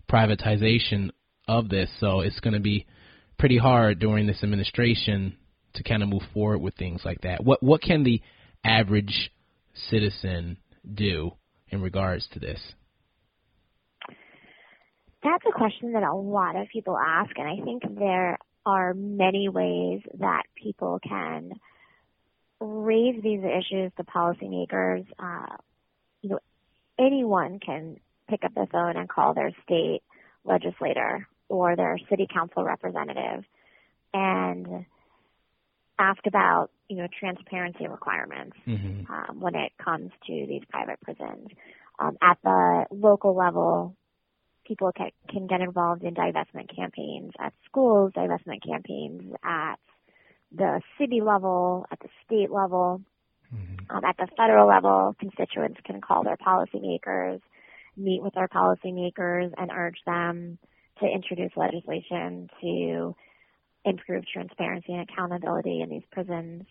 A: privatization of this. So it's going to be pretty hard during this administration to kind of move forward with things like that. What what can the average citizen do in regards to this?
B: That's a question that a lot of people ask, and I think there are many ways that people can raise these issues to policymakers. Uh, you know, anyone can pick up the phone and call their state legislator or their city council representative and ask about you know transparency requirements mm-hmm. um, when it comes to these private prisons. Um, at the local level, people can, can get involved in divestment campaigns at schools, divestment campaigns at the city level, at the state level. Mm-hmm. Um, at the federal level, constituents can call their policymakers, meet with their policymakers, and urge them to introduce legislation to improve transparency and accountability in these prisons.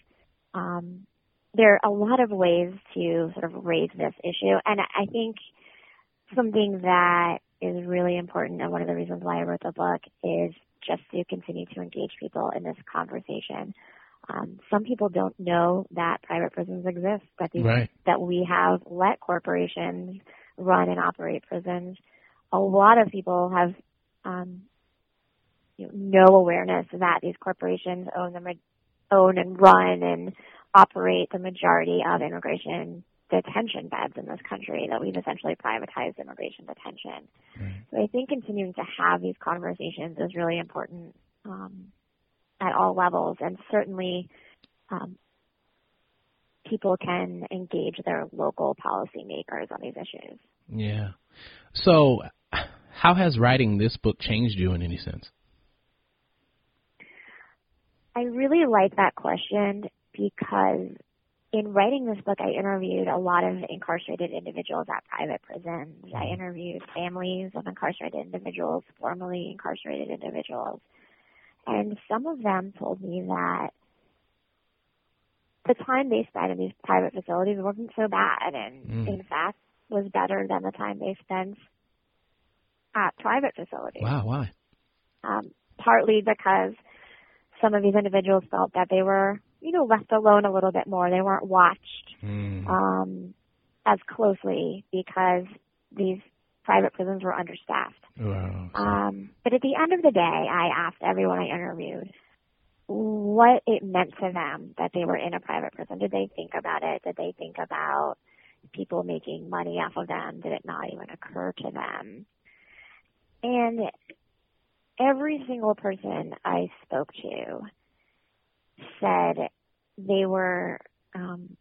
B: Um, there are a lot of ways to sort of raise this issue, and I think something that is really important, and one of the reasons why I wrote the book is just to continue to engage people in this conversation. Um, some people don't know that private prisons exist, that these,
A: right.
B: that we have let corporations run and operate prisons. A lot of people have um, you know, no awareness that these corporations own the own and run and operate the majority of immigration detention beds in this country that we've essentially privatized immigration detention. Right. So I think continuing to have these conversations is really important um, at all levels, and certainly um, people can engage their local policymakers on these issues.
A: Yeah. So, how has writing this book changed you in any sense?
B: I really like that question because in writing this book, I interviewed a lot of incarcerated individuals at private prisons. I mm-hmm. interviewed families of incarcerated individuals, formerly incarcerated individuals. And some of them told me that the time they spent in these private facilities wasn't so bad and mm. in fact was better than the time they spent at private facilities.
A: Wow, why?
B: Um, partly because some of these individuals felt that they were you know, left alone a little bit more. They weren't watched mm. um, as closely because these private prisons were understaffed.
A: Wow.
B: Um, but at the end of the day, I asked everyone I interviewed what it meant to them that they were in a private prison. Did they think about it? Did they think about people making money off of them? Did it not even occur to them? And every single person I spoke to said they were um,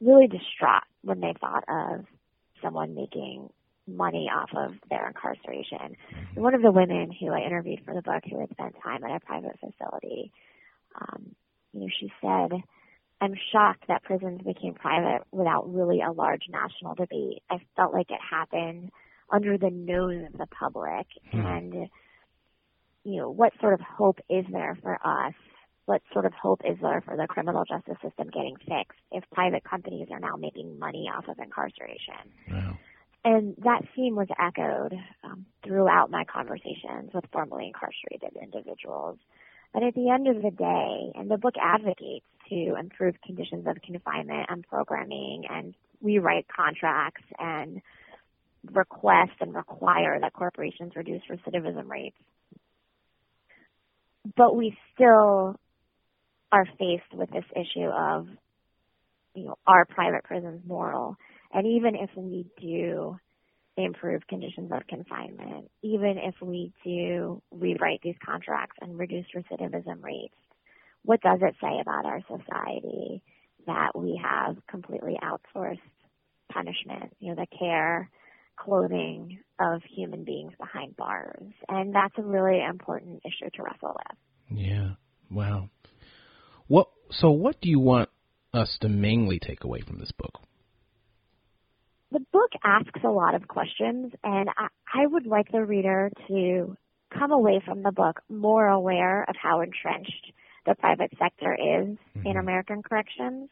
B: really distraught when they thought of someone making money off of their incarceration. Mm-hmm. One of the women who I interviewed for the book who had spent time at a private facility, um, you know, she said, I'm shocked that prisons became private without really a large national debate. I felt like it happened under the nose of the public. Mm-hmm. And, you know, what sort of hope is there for us what sort of hope is there for the criminal justice system getting fixed if private companies are now making money off of incarceration?
A: Wow.
B: And that theme was echoed um, throughout my conversations with formerly incarcerated individuals. But at the end of the day, and the book advocates to improve conditions of confinement and programming and rewrite contracts and request and require that corporations reduce recidivism rates. But we still are faced with this issue of, you know, are private prisons moral? And even if we do improve conditions of confinement, even if we do rewrite these contracts and reduce recidivism rates, what does it say about our society that we have completely outsourced punishment, you know, the care, clothing of human beings behind bars? And that's a really important issue to wrestle with.
A: Yeah. Wow. What so what do you want us to mainly take away from this book?
B: The book asks a lot of questions, and I, I would like the reader to come away from the book more aware of how entrenched the private sector is
A: Mm-hmm.
B: in American corrections.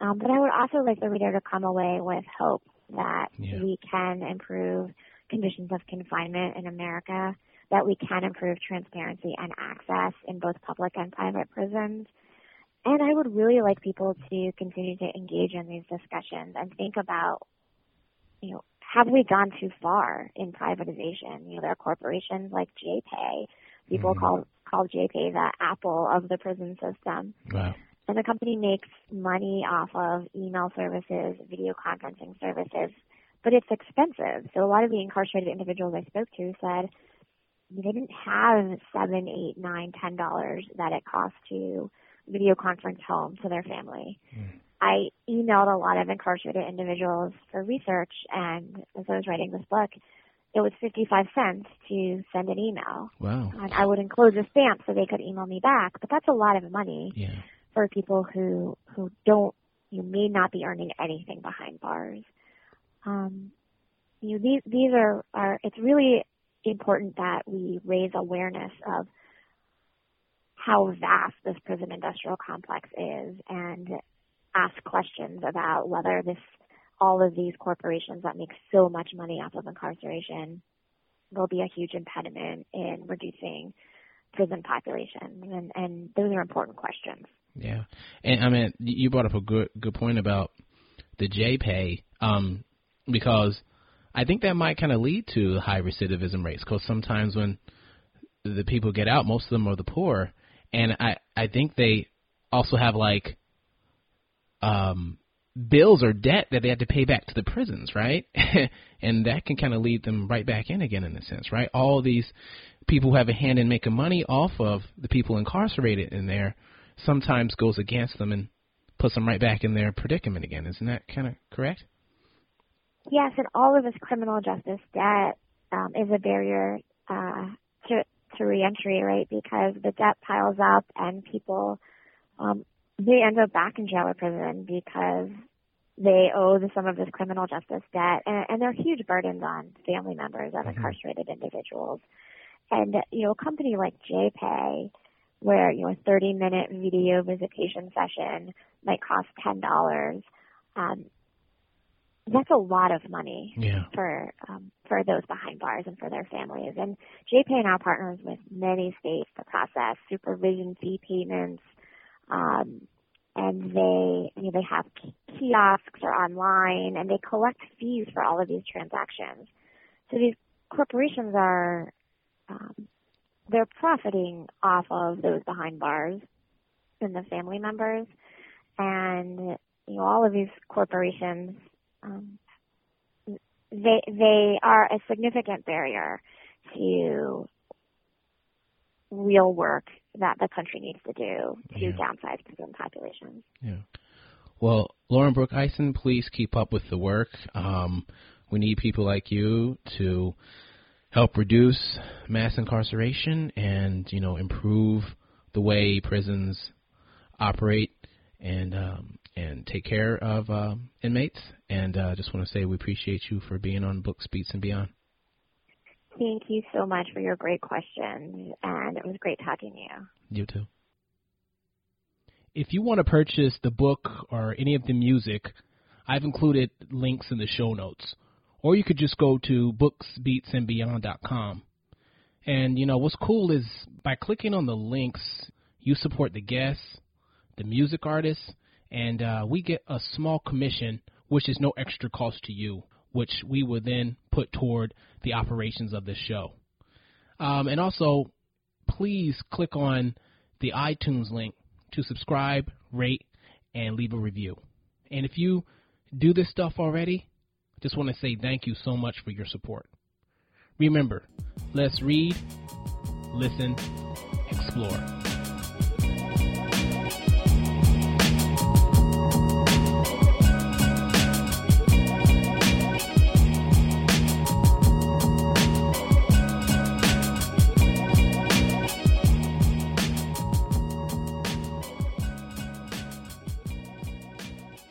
B: Um, but I would also like the reader to come away with hope that
A: Yeah.
B: we can improve conditions of confinement in America, that we can improve transparency and access in both public and private prisons. And I would really like people to continue to engage in these discussions and think about, you know, have we gone too far in privatization? You know, there are corporations like JPay. People
A: Mhm.
B: call call JPay the Apple of the prison system.
A: Wow.
B: And the company makes money off of email services, video conferencing services, but it's expensive. So a lot of the incarcerated individuals I spoke to said they didn't have seven, eight, nine, ten dollars that it costs to video conference home to their family. I emailed a lot of incarcerated individuals for research, and as I was writing this book, it was 55 cents to send an email.
A: Wow.
B: And I would enclose a stamp so they could email me back, but that's a lot of money
A: Yeah.
B: for people who who don't you may not be earning anything behind bars. Um, you know, these these are are it's really important that we raise awareness of how vast this prison industrial complex is and ask questions about whether this all of these corporations that make so much money off of incarceration will be a huge impediment in reducing prison populations and, and those are important questions.
A: Yeah, and I mean, you brought up a good good point about the JPay, um, because I think that might kind of lead to high recidivism rates. Because sometimes when the people get out, most of them are the poor, and I I think they also have like um bills or debt that they have to pay back to the prisons, right? and that can kind of lead them right back in again in a sense, right? All these people who have a hand in making money off of the people incarcerated in there sometimes goes against them and puts them right back in their predicament again. Isn't that kind of correct?
B: Yes, and all of this criminal justice debt um, is a barrier uh, to to reentry, right? Because the debt piles up, and people um, they end up back in jail or prison because they owe the, sum of this criminal justice debt, and, and they're huge burdens on family members of incarcerated individuals. And you know, a company like JPay, where you know a 30 minute video visitation session might cost ten dollars. Um, that's a lot of money
A: Yeah.
B: for um, for those behind bars and for their families. And JPay now partners with many states to process supervision fee payments, um, and they you know they have kiosks or online, and they collect fees for all of these transactions. So these corporations are um, they're profiting off of those behind bars and the family members, and you know all of these corporations um, they they are a significant barrier to real work that the country needs to do to
A: Yeah.
B: downsize prison populations.
A: Yeah. Well, Lauren Brooke Eisen, please keep up with the work. Um, we need people like you to help reduce mass incarceration and you know improve the way prisons operate and um, and take care of um, inmates. And uh, just want to say we appreciate you for being on Books, Beats, and Beyond.
B: Thank you so much for your great questions, and it was great talking to you.
A: You too. If you want to purchase the book or any of the music, I've included links in the show notes. Or you could just go to booksbeatsandbeyond.com. And you know what's cool is by clicking on the links, you support the guests, the music artists, and uh, we get a small commission, which is no extra cost to you, which we will then put toward the operations of this show. Um, and also, please click on the iTunes link to subscribe, rate, and leave a review. And if you do this stuff already, just want to say thank you so much for your support. Remember, let's read, listen, explore.